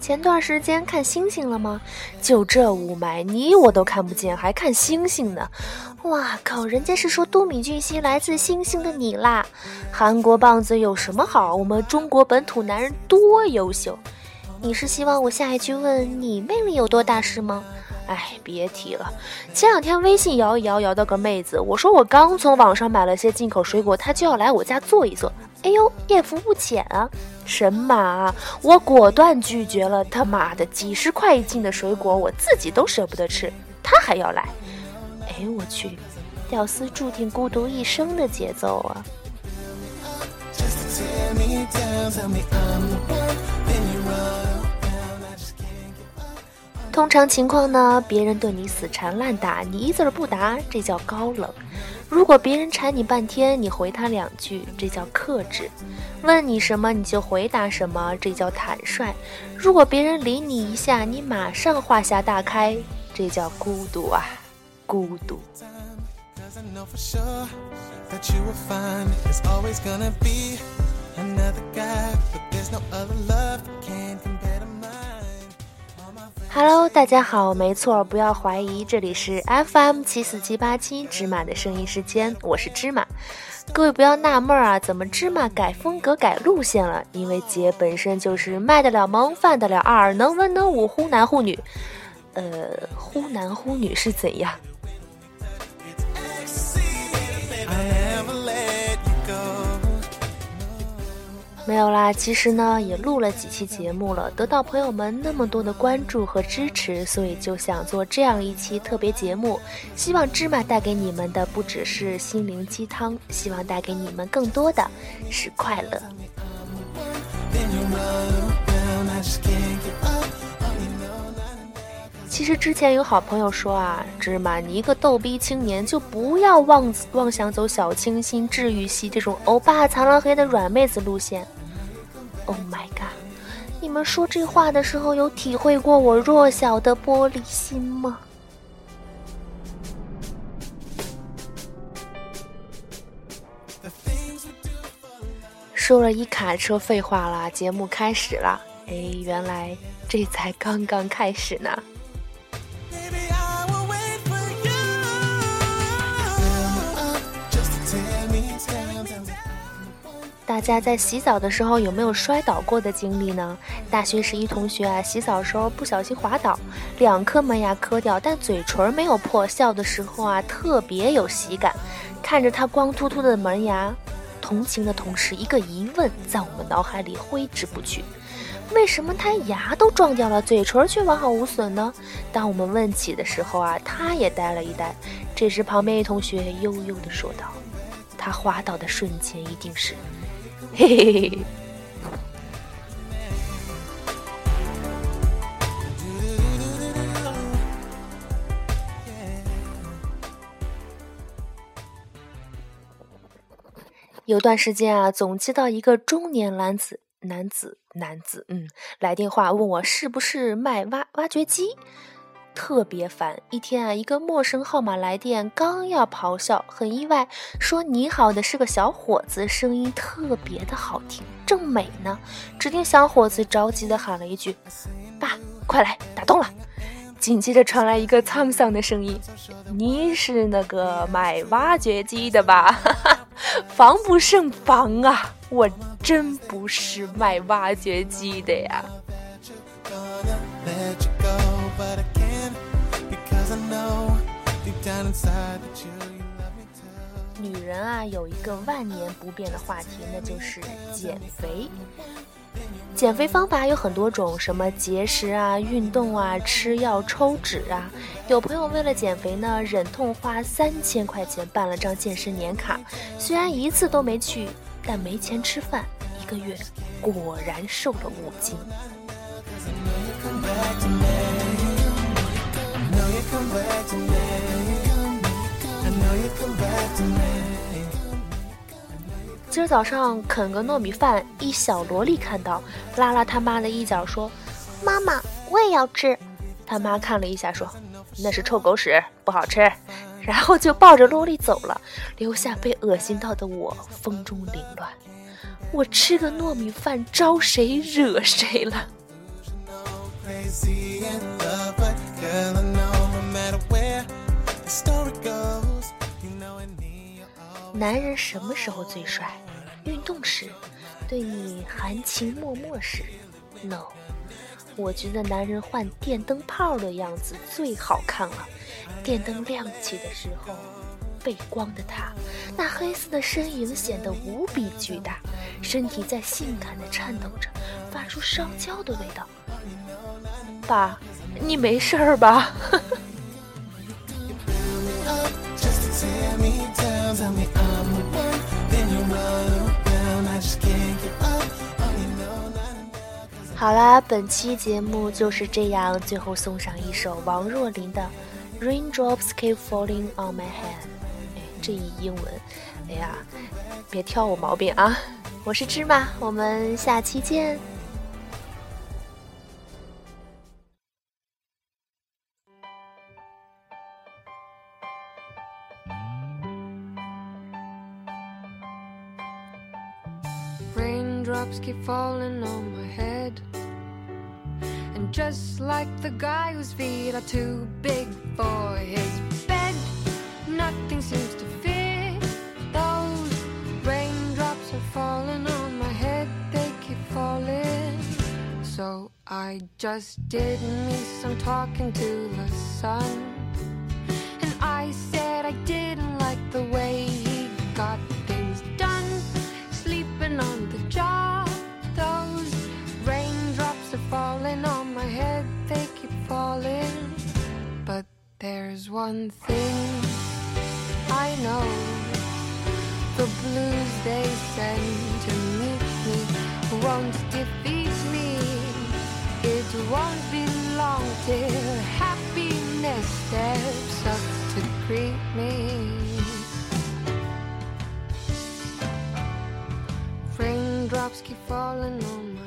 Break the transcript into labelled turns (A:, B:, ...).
A: 前段时间看星星了吗？就这雾霾，你我都看不见，还看星星呢！哇靠，人家是说都敏俊熙来自星星的你啦！韩国棒子有什么好？我们中国本土男人多优秀！你是希望我下一句问你魅力有多大是吗？哎，别提了，前两天微信摇一摇，摇到个妹子，我说我刚从网上买了些进口水果，她就要来我家坐一坐。哎呦，艳福不浅啊！神马！我果断拒绝了。他妈的，几十块一斤的水果，我自己都舍不得吃，他还要来。哎，我去，屌丝注定孤独一生的节奏啊！通常情况呢，别人对你死缠烂打，你一字儿不答，这叫高冷。如果别人缠你半天，你回他两句，这叫克制；问你什么你就回答什么，这叫坦率。如果别人理你一下，你马上话匣大开，这叫孤独啊，孤独。Hello，大家好，没错，不要怀疑，这里是 FM 七四七八七芝麻的声音时间，我是芝麻。各位不要纳闷啊，怎么芝麻改风格改路线了？因为姐本身就是卖得了萌，犯得了二，能文能武，忽男忽女。呃，忽男忽女是怎样？没有啦，其实呢也录了几期节目了，得到朋友们那么多的关注和支持，所以就想做这样一期特别节目。希望芝麻带给你们的不只是心灵鸡汤，希望带给你们更多的是快乐。其实之前有好朋友说啊，芝麻你一个逗逼青年，就不要妄妄想走小清新治愈系这种欧巴藏了黑的软妹子路线。Oh my god！你们说这话的时候有体会过我弱小的玻璃心吗？说了一卡车废话啦，节目开始了。哎，原来这才刚刚开始呢。大家在洗澡的时候有没有摔倒过的经历呢？大学时一同学啊，洗澡的时候不小心滑倒，两颗门牙磕掉，但嘴唇没有破，笑的时候啊特别有喜感。看着他光秃秃的门牙，同情的同时，一个疑问在我们脑海里挥之不去：为什么他牙都撞掉了，嘴唇却完好无损呢？当我们问起的时候啊，他也呆了一呆。这时旁边一同学悠悠地说道：“他滑倒的瞬间一定是……”嘿嘿嘿。有段时间啊，总接到一个中年男子、男子、男子，嗯，来电话问我是不是卖挖挖掘机。特别烦！一天啊，一个陌生号码来电，刚要咆哮，很意外，说你好的是个小伙子，声音特别的好听，正美呢。只听小伙子着急的喊了一句：“爸，快来，打通了。”紧接着传来一个沧桑的声音：“你是那个卖挖掘机的吧？防不胜防啊！我真不是卖挖掘机的呀。”女人啊，有一个万年不变的话题，那就是减肥。减肥方法有很多种，什么节食啊、运动啊、吃药抽脂啊。有朋友为了减肥呢，忍痛花三千块钱办了张健身年卡，虽然一次都没去，但没钱吃饭，一个月果然瘦了五斤。今儿早上啃个糯米饭，一小萝莉看到，拉拉他妈的衣角说：“妈妈，我也要吃。”他妈看了一下说：“那是臭狗屎，不好吃。”
B: 然后就抱着萝莉走了，留下被恶心到的我风中凌乱。我吃个糯米饭招谁惹谁了？男人什么时候最帅？运动时，对你含情脉脉时？No，我觉得男人换电灯泡的样子最好看了。电灯亮起的时候，背光的他，那黑色的身影显得无比巨大，身体在性感的颤抖着，发出烧焦的味道。爸，你没事儿吧？好啦，本期节目就是这样，最后送上一首王若琳的《Raindrops Keep Falling on My Head》。哎，这一英文，哎呀，别挑我毛病啊！我是芝麻，我们下期见。Raindrops keep falling on my head. And just like the guy whose feet are too big for his bed, nothing seems to fit. Those raindrops are falling on my head, they keep falling. So I just did me some talking to the sun. And I said I didn't one thing I know the blues they send to meet me won't defeat me. It won't be long till happiness steps up to greet me. Raindrops keep falling on my